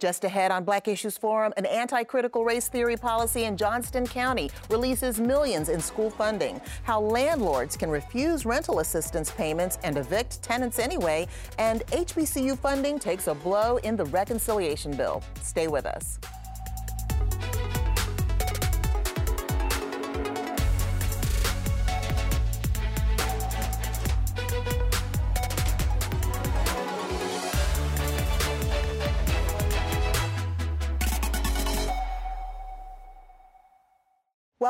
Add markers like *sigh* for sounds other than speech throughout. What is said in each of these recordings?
Just ahead on Black Issues Forum, an anti critical race theory policy in Johnston County releases millions in school funding. How landlords can refuse rental assistance payments and evict tenants anyway. And HBCU funding takes a blow in the reconciliation bill. Stay with us.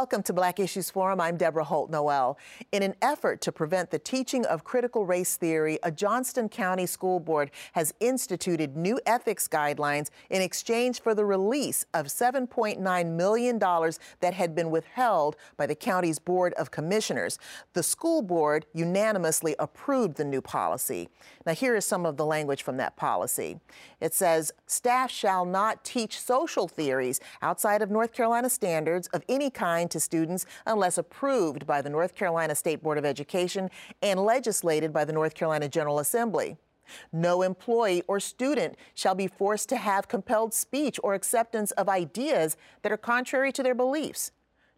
Welcome to Black Issues Forum. I'm Deborah Holt Noel. In an effort to prevent the teaching of critical race theory, a Johnston County school board has instituted new ethics guidelines in exchange for the release of $7.9 million that had been withheld by the county's Board of Commissioners. The school board unanimously approved the new policy. Now, here is some of the language from that policy. It says staff shall not teach social theories outside of North Carolina standards of any kind to students unless approved by the North Carolina State Board of Education and legislated by the North Carolina General Assembly. No employee or student shall be forced to have compelled speech or acceptance of ideas that are contrary to their beliefs.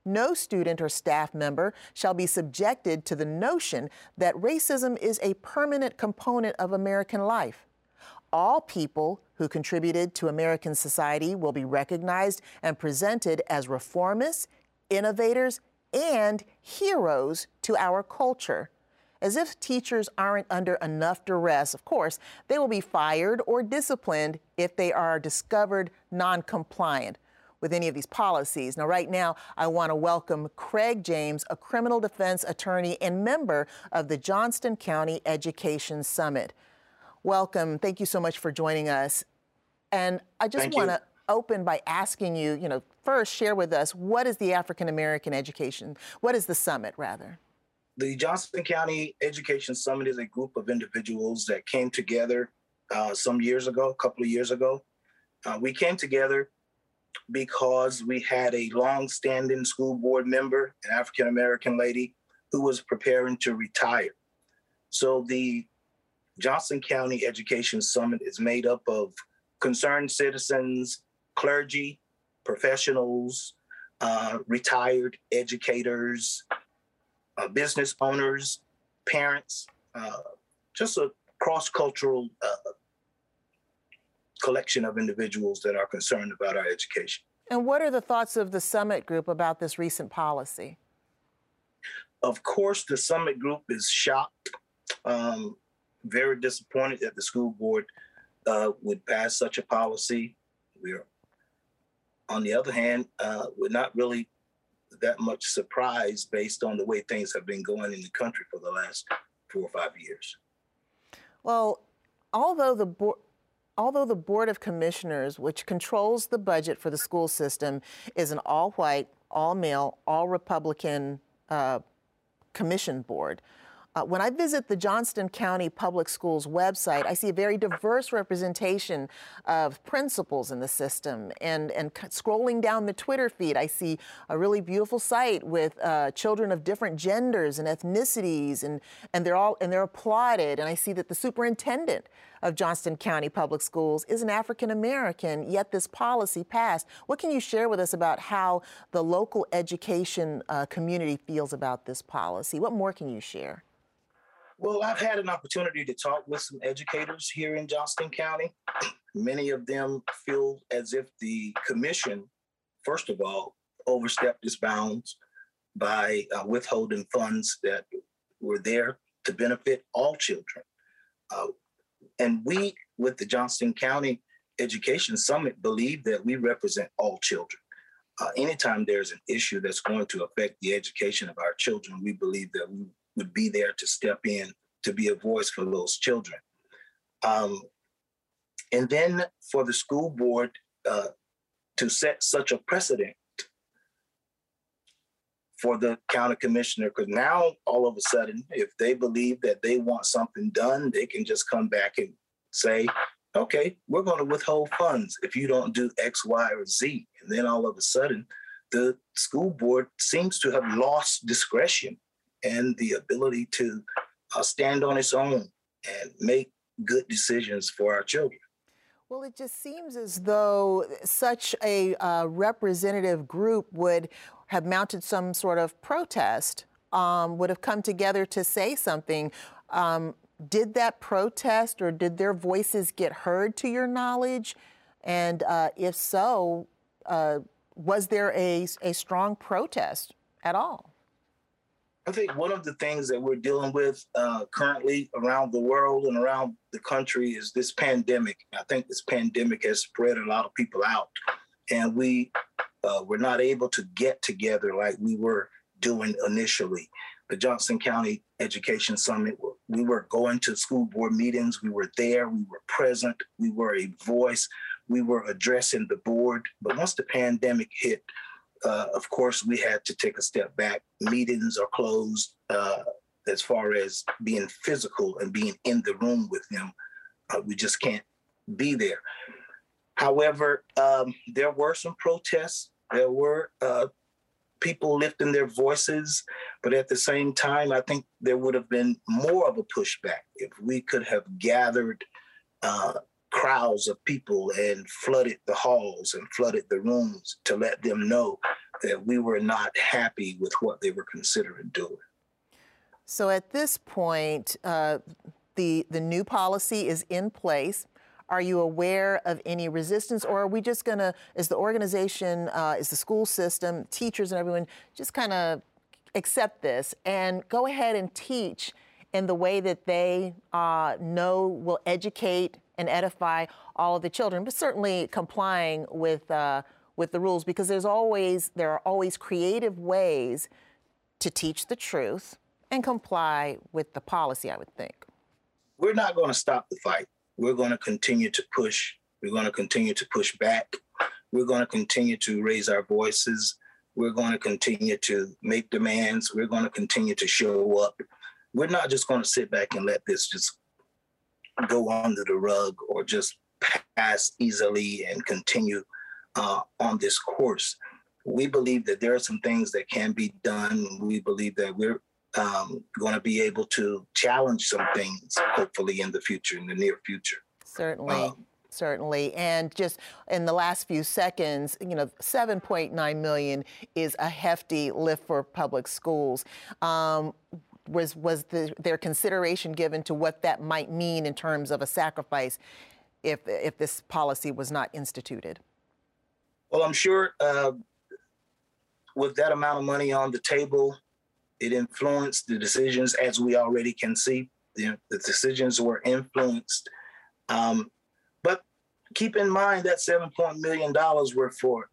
No student or staff member shall be subjected to the notion that racism is a permanent component of American life. All people who contributed to American society will be recognized and presented as reformists, innovators, and heroes to our culture. As if teachers aren't under enough duress, of course, they will be fired or disciplined if they are discovered non compliant with any of these policies. Now, right now, I want to welcome Craig James, a criminal defense attorney and member of the Johnston County Education Summit. Welcome. Thank you so much for joining us. And I just want to open by asking you, you know, first share with us what is the African American Education? What is the summit, rather? The Johnston County Education Summit is a group of individuals that came together uh, some years ago, a couple of years ago. Uh, we came together because we had a long-standing school board member, an African American lady, who was preparing to retire. So the Johnston County Education Summit is made up of concerned citizens, clergy, professionals, uh, retired educators, uh, business owners, parents, uh, just a cross cultural uh, collection of individuals that are concerned about our education. And what are the thoughts of the summit group about this recent policy? Of course, the summit group is shocked, um, very disappointed that the school board uh, would pass such a policy. We're on the other hand, uh, we're not really that much surprised based on the way things have been going in the country for the last four or five years. Well, although the board although the Board of Commissioners, which controls the budget for the school system, is an all white, all male, all Republican uh, commission board, uh, when I visit the Johnston County Public Schools website, I see a very diverse representation of principals in the system. And, and scrolling down the Twitter feed, I see a really beautiful site with uh, children of different genders and ethnicities, and, and they're all and they're applauded. And I see that the superintendent of Johnston County Public Schools is an African American, yet this policy passed. What can you share with us about how the local education uh, community feels about this policy? What more can you share? Well, I've had an opportunity to talk with some educators here in Johnston County. *clears throat* Many of them feel as if the commission, first of all, overstepped its bounds by uh, withholding funds that were there to benefit all children. Uh, and we, with the Johnston County Education Summit, believe that we represent all children. Uh, anytime there's an issue that's going to affect the education of our children, we believe that we would be there to step in to be a voice for those children. Um, and then for the school board uh, to set such a precedent for the county commissioner, because now all of a sudden, if they believe that they want something done, they can just come back and say, okay, we're going to withhold funds if you don't do X, Y, or Z. And then all of a sudden, the school board seems to have lost discretion and the ability to uh, stand on its own and make good decisions for our children. Well, it just seems as though such a uh, representative group would have mounted some sort of protest, um, would have come together to say something. Um, did that protest or did their voices get heard to your knowledge? And uh, if so, uh, was there a, a strong protest at all? I think one of the things that we're dealing with uh, currently around the world and around the country is this pandemic. I think this pandemic has spread a lot of people out, and we uh, were not able to get together like we were doing initially. The Johnston County Education Summit, we were going to school board meetings, we were there, we were present, we were a voice, we were addressing the board. But once the pandemic hit, uh, of course, we had to take a step back. Meetings are closed uh, as far as being physical and being in the room with them. Uh, we just can't be there. However, um, there were some protests. There were uh, people lifting their voices, but at the same time, I think there would have been more of a pushback if we could have gathered uh, crowds of people and flooded the halls and flooded the rooms to let them know that we were not happy with what they were considering doing. So at this point, uh, the the new policy is in place. Are you aware of any resistance, or are we just going to, is the organization, uh, is the school system, teachers, and everyone just kind of accept this and go ahead and teach in the way that they uh, know will educate and edify all of the children, but certainly complying with uh, with the rules because there's always there are always creative ways to teach the truth and comply with the policy. I would think we're not going to stop the fight. We're going to continue to push. We're going to continue to push back. We're going to continue to raise our voices. We're going to continue to make demands. We're going to continue to show up. We're not just going to sit back and let this just go under the rug or just pass easily and continue uh, on this course. We believe that there are some things that can be done. We believe that we're um, going to be able to challenge some things, hopefully, in the future, in the near future. Certainly. Um, certainly. And just in the last few seconds, you know, 7.9 million is a hefty lift for public schools. Um, was was the, their consideration given to what that might mean in terms of a sacrifice if if this policy was not instituted? Well, I'm sure uh, with that amount of money on the table, it influenced the decisions, as we already can see. The, the decisions were influenced. Um, but keep in mind that seven point million dollars were for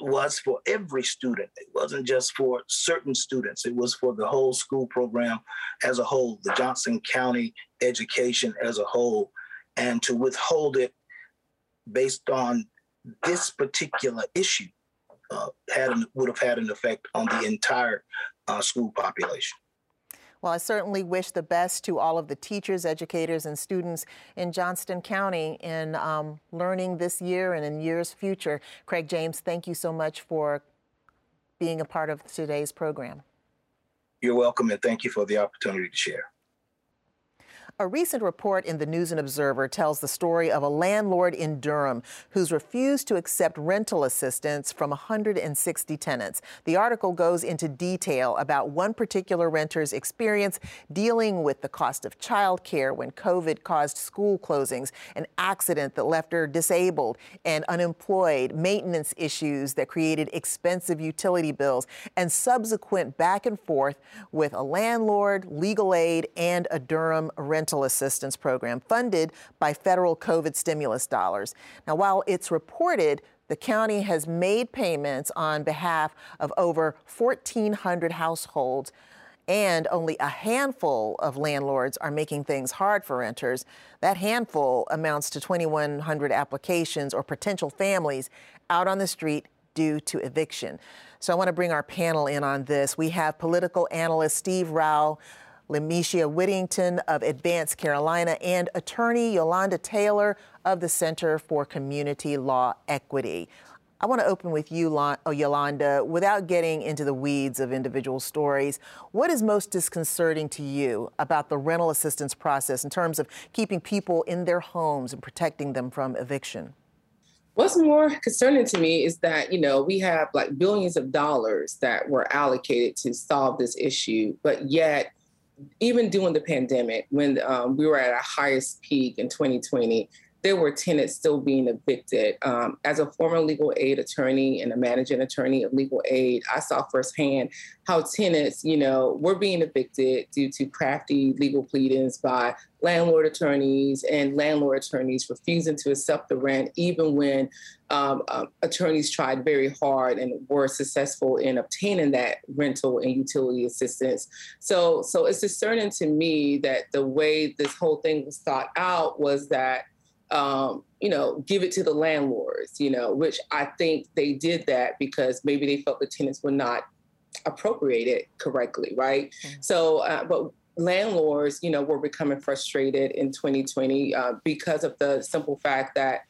was for every student. It wasn't just for certain students. It was for the whole school program as a whole, the Johnston County education as a whole, and to withhold it based on this particular issue uh, had an, would have had an effect on the entire uh, school population. Well, I certainly wish the best to all of the teachers, educators, and students in Johnston County in um, learning this year and in years future. Craig James, thank you so much for being a part of today's program. You're welcome, and thank you for the opportunity to share. A recent report in the News and Observer tells the story of a landlord in Durham who's refused to accept rental assistance from 160 tenants. The article goes into detail about one particular renter's experience dealing with the cost of childcare when COVID caused school closings, an accident that left her disabled and unemployed, maintenance issues that created expensive utility bills, and subsequent back and forth with a landlord, legal aid, and a Durham rental assistance program funded by federal COVID stimulus dollars. Now, while it's reported the county has made payments on behalf of over 1,400 households, and only a handful of landlords are making things hard for renters. That handful amounts to 2,100 applications or potential families out on the street due to eviction. So I want to bring our panel in on this. We have political analyst Steve Rao Lemicia Whittington of Advance Carolina, and attorney Yolanda Taylor of the Center for Community Law Equity. I want to open with you, uh, Yolanda, without getting into the weeds of individual stories. What is most disconcerting to you about the rental assistance process in terms of keeping people in their homes and protecting them from eviction? What's more concerning to me is that, you know, we have like billions of dollars that were allocated to solve this issue, but yet, even during the pandemic, when um, we were at our highest peak in 2020, there were tenants still being evicted. Um, as a former legal aid attorney and a managing attorney of legal aid, I saw firsthand how tenants, you know, were being evicted due to crafty legal pleadings by landlord attorneys and landlord attorneys refusing to accept the rent, even when um, um, attorneys tried very hard and were successful in obtaining that rental and utility assistance. So, so it's discerning to me that the way this whole thing was thought out was that um, you know, give it to the landlords, you know, which I think they did that because maybe they felt the tenants were not appropriated correctly, right? Mm-hmm. So, uh, but landlords, you know, were becoming frustrated in 2020 uh, because of the simple fact that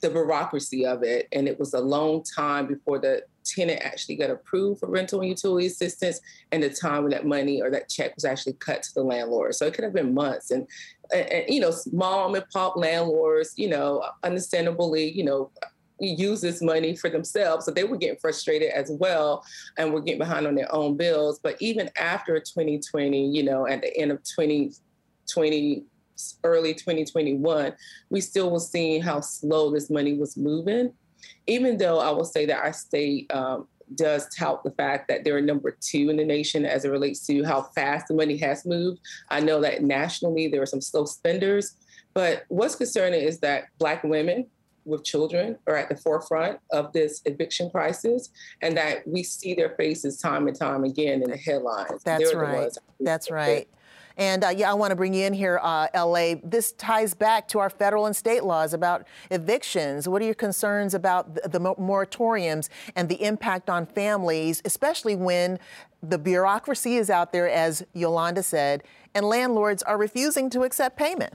the bureaucracy of it, and it was a long time before the tenant actually got approved for rental and utility assistance and the time when that money or that check was actually cut to the landlord. So it could have been months. And, and, and you know, mom and pop landlords, you know, understandably, you know, use this money for themselves. So they were getting frustrated as well and were getting behind on their own bills. But even after 2020, you know, at the end of 2020, early 2021, we still were seeing how slow this money was moving even though I will say that our state um, does tout the fact that they're number two in the nation as it relates to how fast the money has moved. I know that nationally there are some slow spenders, but what's concerning is that Black women with children are at the forefront of this eviction crisis and that we see their faces time and time again in the headlines. That's They're right. That's right. And uh, yeah, I want to bring you in here, uh, LA. This ties back to our federal and state laws about evictions. What are your concerns about the, the moratoriums and the impact on families, especially when the bureaucracy is out there, as Yolanda said, and landlords are refusing to accept payment?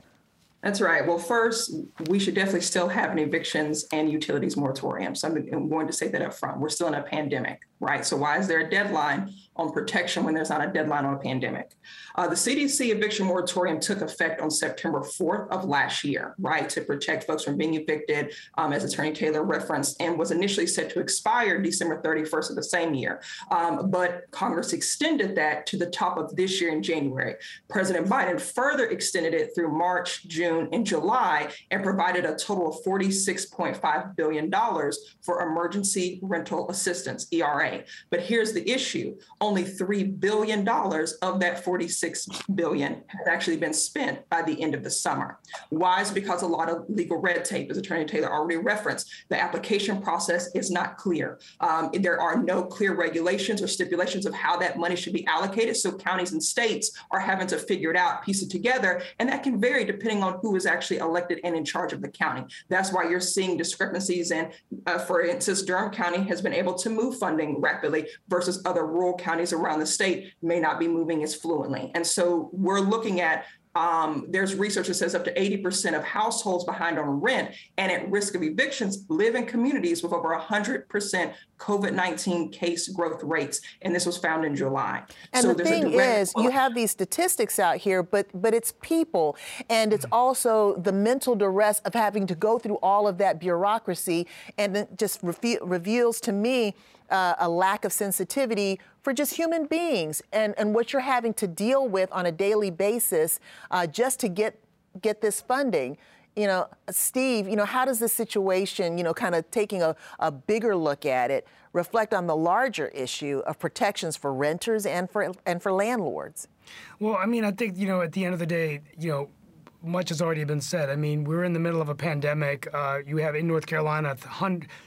That's right. Well, first, we should definitely still have an evictions and utilities moratorium. So I'm going to say that up front. We're still in a pandemic, right? So why is there a deadline on protection when there's not a deadline on a pandemic. Uh, the CDC eviction moratorium took effect on September 4th of last year, right, to protect folks from being evicted, um, as Attorney Taylor referenced, and was initially set to expire December 31st of the same year. Um, but Congress extended that to the top of this year in January. President Biden further extended it through March, June, and July and provided a total of $46.5 billion for emergency rental assistance, ERA. But here's the issue only $3 billion of that 46 billion has actually been spent by the end of the summer. Why is because a lot of legal red tape, as Attorney Taylor already referenced, the application process is not clear. Um, there are no clear regulations or stipulations of how that money should be allocated. So counties and states are having to figure it out, piece it together, and that can vary depending on who is actually elected and in charge of the county. That's why you're seeing discrepancies. And uh, for instance, Durham County has been able to move funding rapidly versus other rural counties counties around the state may not be moving as fluently. And so we're looking at um, there's research that says up to 80% of households behind on rent and at risk of evictions live in communities with over 100% COVID 19 case growth rates. And this was found in July. And so the thing is, you have these statistics out here, but, but it's people. And it's also the mental duress of having to go through all of that bureaucracy. And it just re- reveals to me uh, a lack of sensitivity for just human beings and, and what you're having to deal with on a daily basis uh, just to get get this funding. You know, Steve, you know, how does this situation, you know, kind of taking a, a bigger look at it, reflect on the larger issue of protections for renters and for and for landlords? Well, I mean, I think, you know, at the end of the day, you know, much has already been said. I mean, we're in the middle of a pandemic. Uh, you have in North Carolina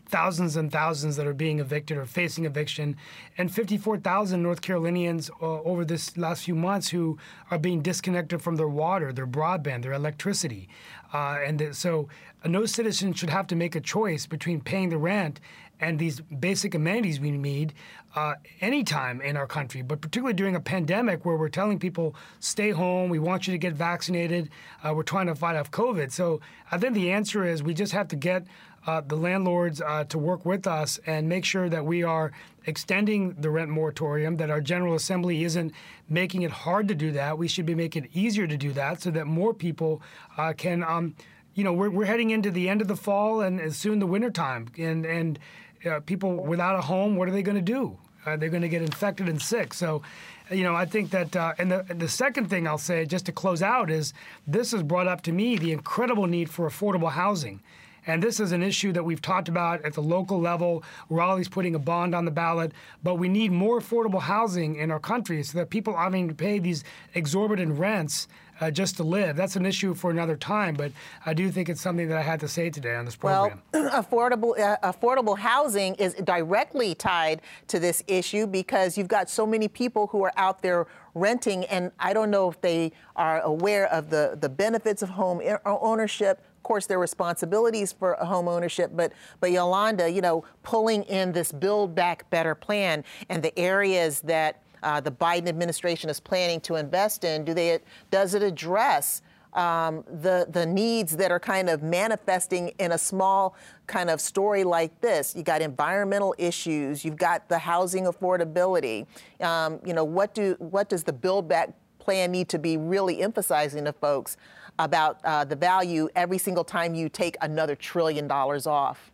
thousands and thousands that are being evicted or facing eviction, and 54,000 North Carolinians uh, over this last few months who are being disconnected from their water, their broadband, their electricity. Uh, and so, uh, no citizen should have to make a choice between paying the rent and these basic amenities we need uh, anytime in our country, but particularly during a pandemic where we're telling people stay home, we want you to get vaccinated, uh, we're trying to fight off COVID. So I think the answer is we just have to get uh, the landlords uh, to work with us and make sure that we are extending the rent moratorium, that our General Assembly isn't making it hard to do that. We should be making it easier to do that so that more people uh, can. Um, you know, we're, we're heading into the end of the fall and soon the wintertime. And, and uh, people without a home, what are they going to do? Uh, they're going to get infected and sick. So, you know, I think that, uh, and, the, the second thing I'll say, just to close out, is this has brought up to me the incredible need for affordable housing. And this is an issue that we've talked about at the local level. Raleigh's putting a bond on the ballot, but we need more affordable housing in our country so that people aren't having to pay these exorbitant rents uh, just to live. That's an issue for another time, but I do think it's something that I had to say today on this program. Well, *clears throat* affordable uh, affordable housing is directly tied to this issue because you've got so many people who are out there renting, and I don't know if they are aware of the the benefits of home ownership of course, their responsibilities for home ownership, but but Yolanda, you know, pulling in this Build Back Better plan and the areas that uh, the Biden administration is planning to invest in, do they does it address um, the the needs that are kind of manifesting in a small kind of story like this. You got environmental issues. You've got the housing affordability. Um, you know what do what does the Build Back plan need to be really emphasizing to folks about uh, the value every single time you take another trillion dollars off?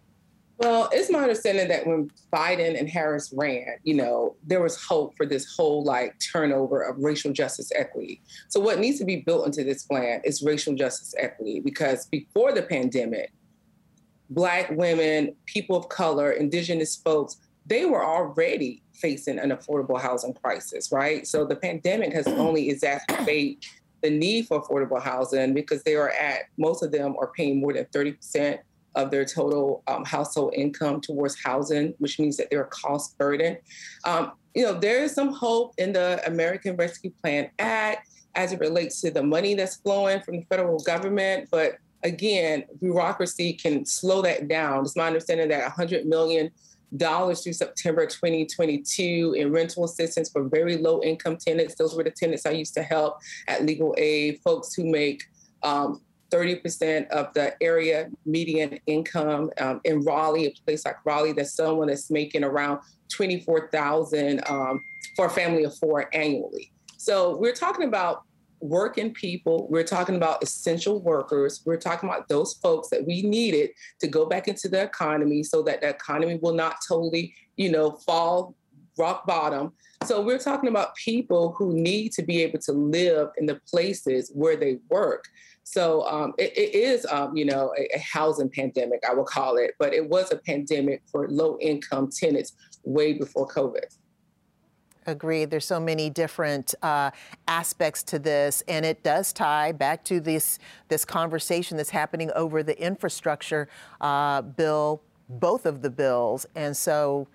Well, it's my understanding that when Biden and Harris ran, you know, there was hope for this whole like turnover of racial justice equity. So what needs to be built into this plan is racial justice equity because before the pandemic, black women, people of color, indigenous folks, they were already facing an affordable housing crisis, right? So the pandemic has only exacerbated the need for affordable housing because they are at most of them are paying more than 30% of their total um, household income towards housing, which means that they're a cost burden. Um, you know, there is some hope in the American Rescue Plan Act as it relates to the money that's flowing from the federal government, but again, bureaucracy can slow that down. It's my understanding that 100 million dollars through September 2022 in rental assistance for very low income tenants. Those were the tenants I used to help at Legal Aid, folks who make um, 30% of the area median income um, in Raleigh, a place like Raleigh, that's someone that's making around 24,000 um, for a family of four annually. So we're talking about working people. We're talking about essential workers. We're talking about those folks that we needed to go back into the economy so that the economy will not totally, you know, fall rock bottom. So we're talking about people who need to be able to live in the places where they work. So um, it, it is, um, you know, a, a housing pandemic, I will call it, but it was a pandemic for low income tenants way before COVID. Agreed. There's so many different uh, aspects to this, and it does tie back to this this conversation that's happening over the infrastructure uh, bill, both of the bills, and so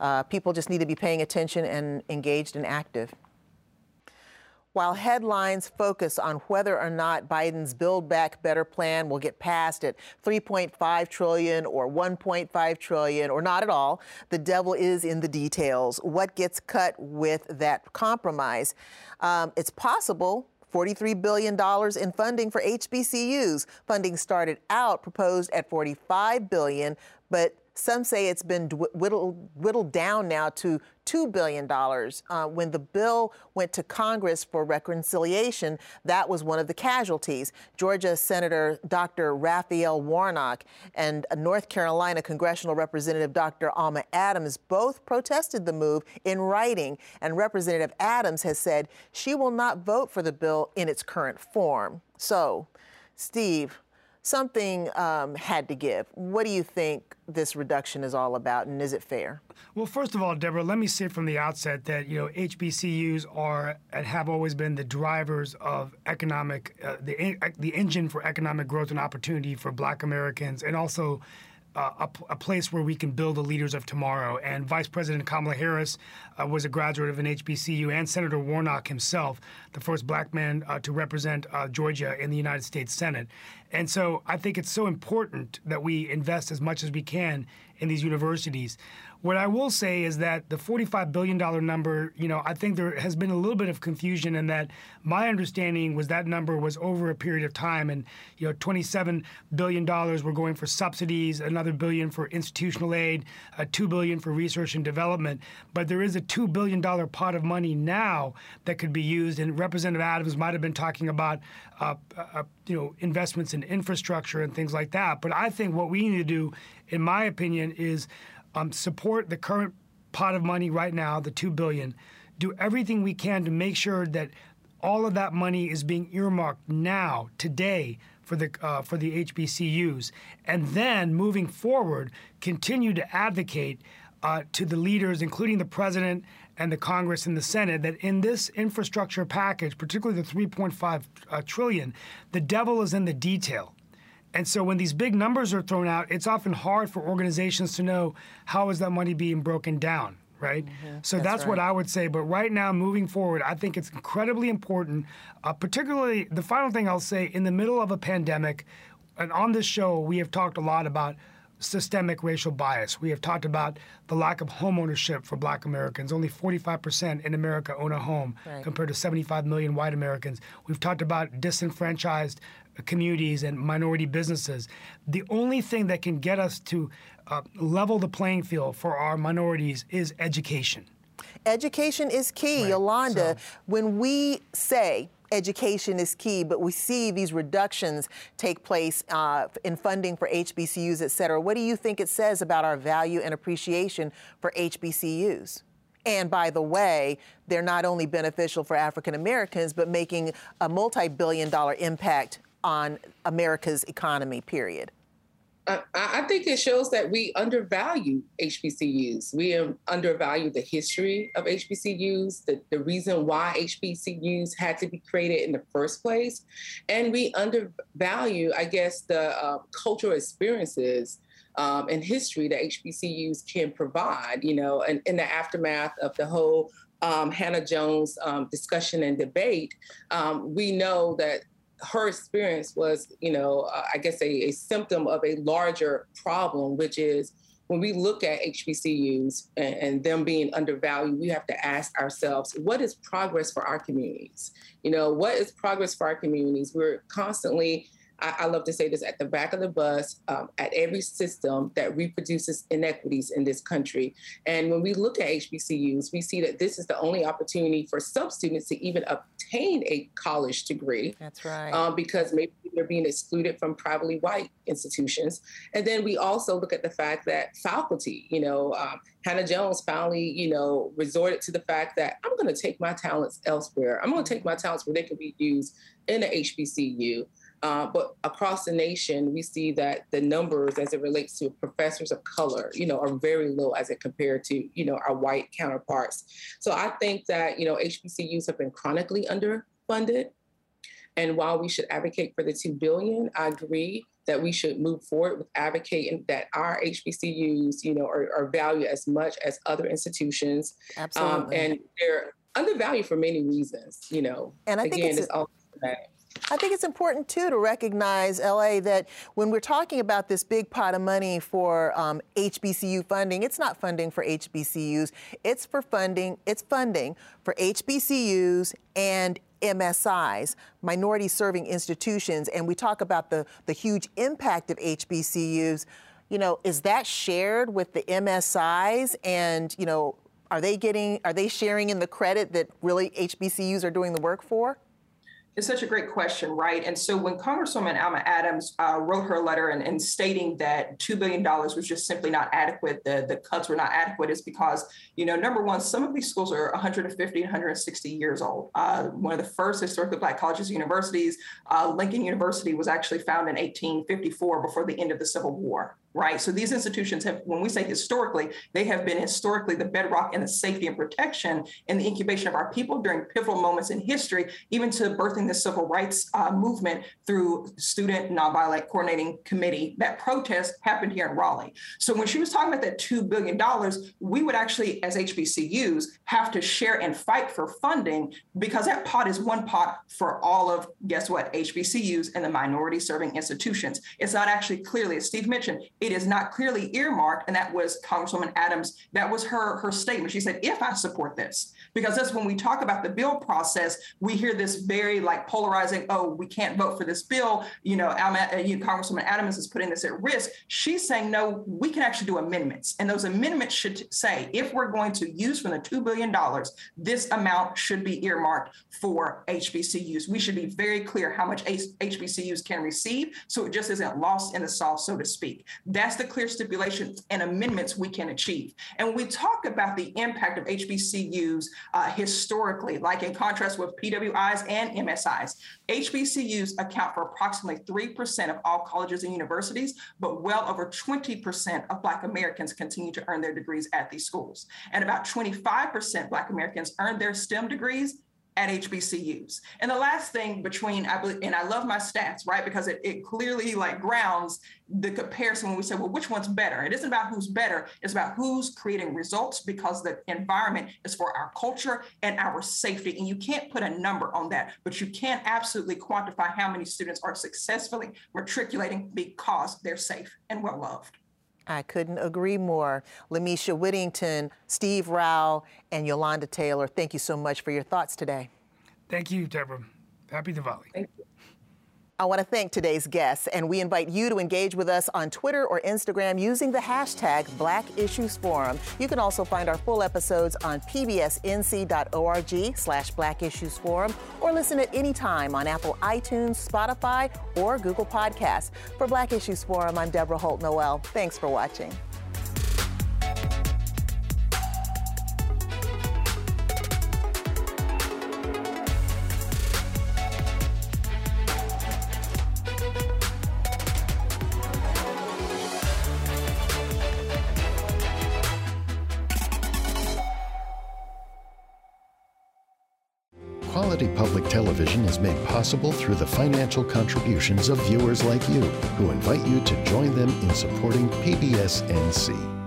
uh, people just need to be paying attention and engaged and active. While headlines focus on whether or not Biden's Build Back Better plan will get passed at 3.5 trillion or 1.5 trillion or not at all, the devil is in the details. What gets cut with that compromise? Um, it's possible $43 billion in funding for HBCUs. Funding started out proposed at 45 billion, but some say it's been whittled, whittled down now to $2 billion. Uh, when the bill went to Congress for reconciliation, that was one of the casualties. Georgia Senator Dr. Raphael Warnock and North Carolina Congressional Representative Dr. Alma Adams both protested the move in writing, and Representative Adams has said she will not vote for the bill in its current form. So, Steve, something um, had to give. What do you think this reduction is all about, and is it fair? Well, first of all, Deborah, let me say from the outset that you know HBCUs are and have always been the drivers of economic, uh, the the engine for economic growth and opportunity for Black Americans, and also a, a, place where we can build the leaders of tomorrow. And Vice President Kamala Harris uh, was a graduate of an HBCU, and Senator Warnock himself, the first black man uh, to represent uh, Georgia in the United States Senate. And so I think it's so important that we invest as much as we can in these universities. What I will say is that the $45 billion number, you know, I think there has been a little bit of confusion in that my understanding was that number was over a period of time and, you know, $27 billion were going for subsidies, another billion for institutional aid, uh, two billion for research and development. But there is a two billion dollar pot of money now that could be used, and Representative Adams might have been talking about, uh, uh, you know, investments in infrastructure and things like that. But I think what we need to do, in my opinion, is um, support the current pot of money right now, the two billion. Do everything we can to make sure that all of that money is being earmarked now, today, for the uh, for the HBCUs, and then moving forward, continue to advocate uh, to the leaders, including the president and the Congress and the Senate, that in this infrastructure package, particularly the 3.5 uh, trillion, the devil is in the detail. And so when these big numbers are thrown out, it's often hard for organizations to know how is that money being broken down right? Mm-hmm. So that's, that's right. what I would say. But right now, moving forward, I think it's incredibly important, uh, particularly the final thing I'll say in the middle of a pandemic. And on this show, we have talked a lot about systemic racial bias. We have talked about the lack of home ownership for black Americans. Only 45% in America own a home right. compared to 75 million white Americans. We've talked about disenfranchised communities and minority businesses. The only thing that can get us to uh, level the playing field for our minorities is education. Education is key, right. Yolanda. So. When we say education is key, but we see these reductions take place uh, in funding for HBCUs, et cetera. What do you think it says about our value and appreciation for HBCUs? And by the way, they're not only beneficial for African Americans, but making a multi billion dollar impact on America's economy, period. I, think it shows that we undervalue HBCUs. We undervalue the history of HBCUs, the, the reason why HBCUs had to be created in the first place. And we undervalue, I guess, the uh, cultural experiences um, and history that HBCUs can provide, you know, and in the aftermath of the whole um, Hannah Jones um, discussion and debate, um, we know that her experience was, you know, uh, I guess a, a, symptom of a larger problem, which is when we look at HBCUs and, and, them being undervalued, we have to ask ourselves, what is progress for our communities? You know, what is progress for our communities? We're constantly I, I, love to say this at the back of the bus um, at every system that reproduces inequities in this country. And when we look at HBCUs, we see that this is the only opportunity for some students to even obtain a college degree. That's right. Um, because maybe they're being excluded from privately white institutions. And then we also look at the fact that faculty, you know, um, Hannah Jones finally, you know, resorted to the fact that I'm going to take my talents elsewhere. I'm going to take my talents where they can be used in a HBCU. Uh, but across the nation, we see that the numbers as it relates to professors of color, you know, are very low as it compared to, you know, our white counterparts. So I think that, you know, HBCUs have been chronically underfunded. And while we should advocate for the 2 billion, I agree that we should move forward with advocating that our HBCUs, you know, are, are valued as much as other institutions. Absolutely. Um, and they're undervalued for many reasons, you know. And I Again, think it's, it's all I think it's important too to recognize, LA, that when we're talking about this big pot of money for um, HBCU funding, it's not funding for HBCUs. It's for funding. It's funding for HBCUs and MSIs, minority serving institutions, and we talk about the, the huge impact of HBCUs. You know, is that shared with the MSIs? And, you know, are they getting, are they sharing in the credit that really HBCUs are doing the work for? It's such a great question, right? And so when Congresswoman Alma Adams uh, wrote her letter and, and, stating that $2 billion was just simply not adequate, the, the cuts were not adequate, is because, you know, number one, some of these schools are 150 and 160 years old. Uh, one of the first historically Black colleges and universities, uh, Lincoln University, was actually founded in 1854 before the end of the Civil War right? So these institutions have, when we say historically, they have been historically the bedrock and the safety and protection and the incubation of our people during pivotal moments in history, even to birthing the civil rights uh, movement through Student Nonviolent Coordinating Committee. That protest happened here in Raleigh. So when she was talking about that $2 billion, we would actually, as HBCUs, have to share and fight for funding because that pot is one pot for all of, guess what, HBCUs and the minority serving institutions. It's not actually clearly, as Steve mentioned, it is not clearly earmarked. And that was Congresswoman Adams, that was her, her statement. She said, if I support this, because that's when we talk about the bill process, we hear this very like polarizing, oh, we can't vote for this bill. You know, uh, you Congresswoman Adams is putting this at risk. She's saying, no, we can actually do amendments. And those amendments should say, if we're going to use from the $2 billion, this amount should be earmarked for HBCUs. We should be very clear how much HBCUs can receive so it just isn't lost in the sauce, so to speak. That's the clear stipulations and amendments we can achieve. And when we talk about the impact of HBCUs uh, historically, like in contrast with PWIs and MSIs, HBCUs account for approximately 3% of all colleges and universities, but well over 20% of Black Americans continue to earn their degrees at these schools. And about 25% Black Americans earn their STEM degrees at HBCUs. And the last thing between, I believe, and I love my stats, right? Because it, it clearly like grounds the comparison when we say, well, which one's better? It isn't about who's better, it's about who's creating results because the environment is for our culture and our safety. And you can't put a number on that, but you can absolutely quantify how many students are successfully matriculating because they're safe and well loved. I couldn't agree more. Lamisha Whittington, Steve Rao, and Yolanda Taylor, thank you so much for your thoughts today. Thank you, Deborah. Happy Diwali. Thank you. I want to thank today's guests, and we invite you to engage with us on Twitter or Instagram using the hashtag Black Issues Forum. You can also find our full episodes on pbsnc.org slash Black Issues Forum or listen at any time on Apple iTunes, Spotify, or Google Podcasts. For Black Issues Forum, I'm Deborah Holt Noel. Thanks for watching. Possible through the financial contributions of viewers like you, who invite you to join them in supporting PBS NC.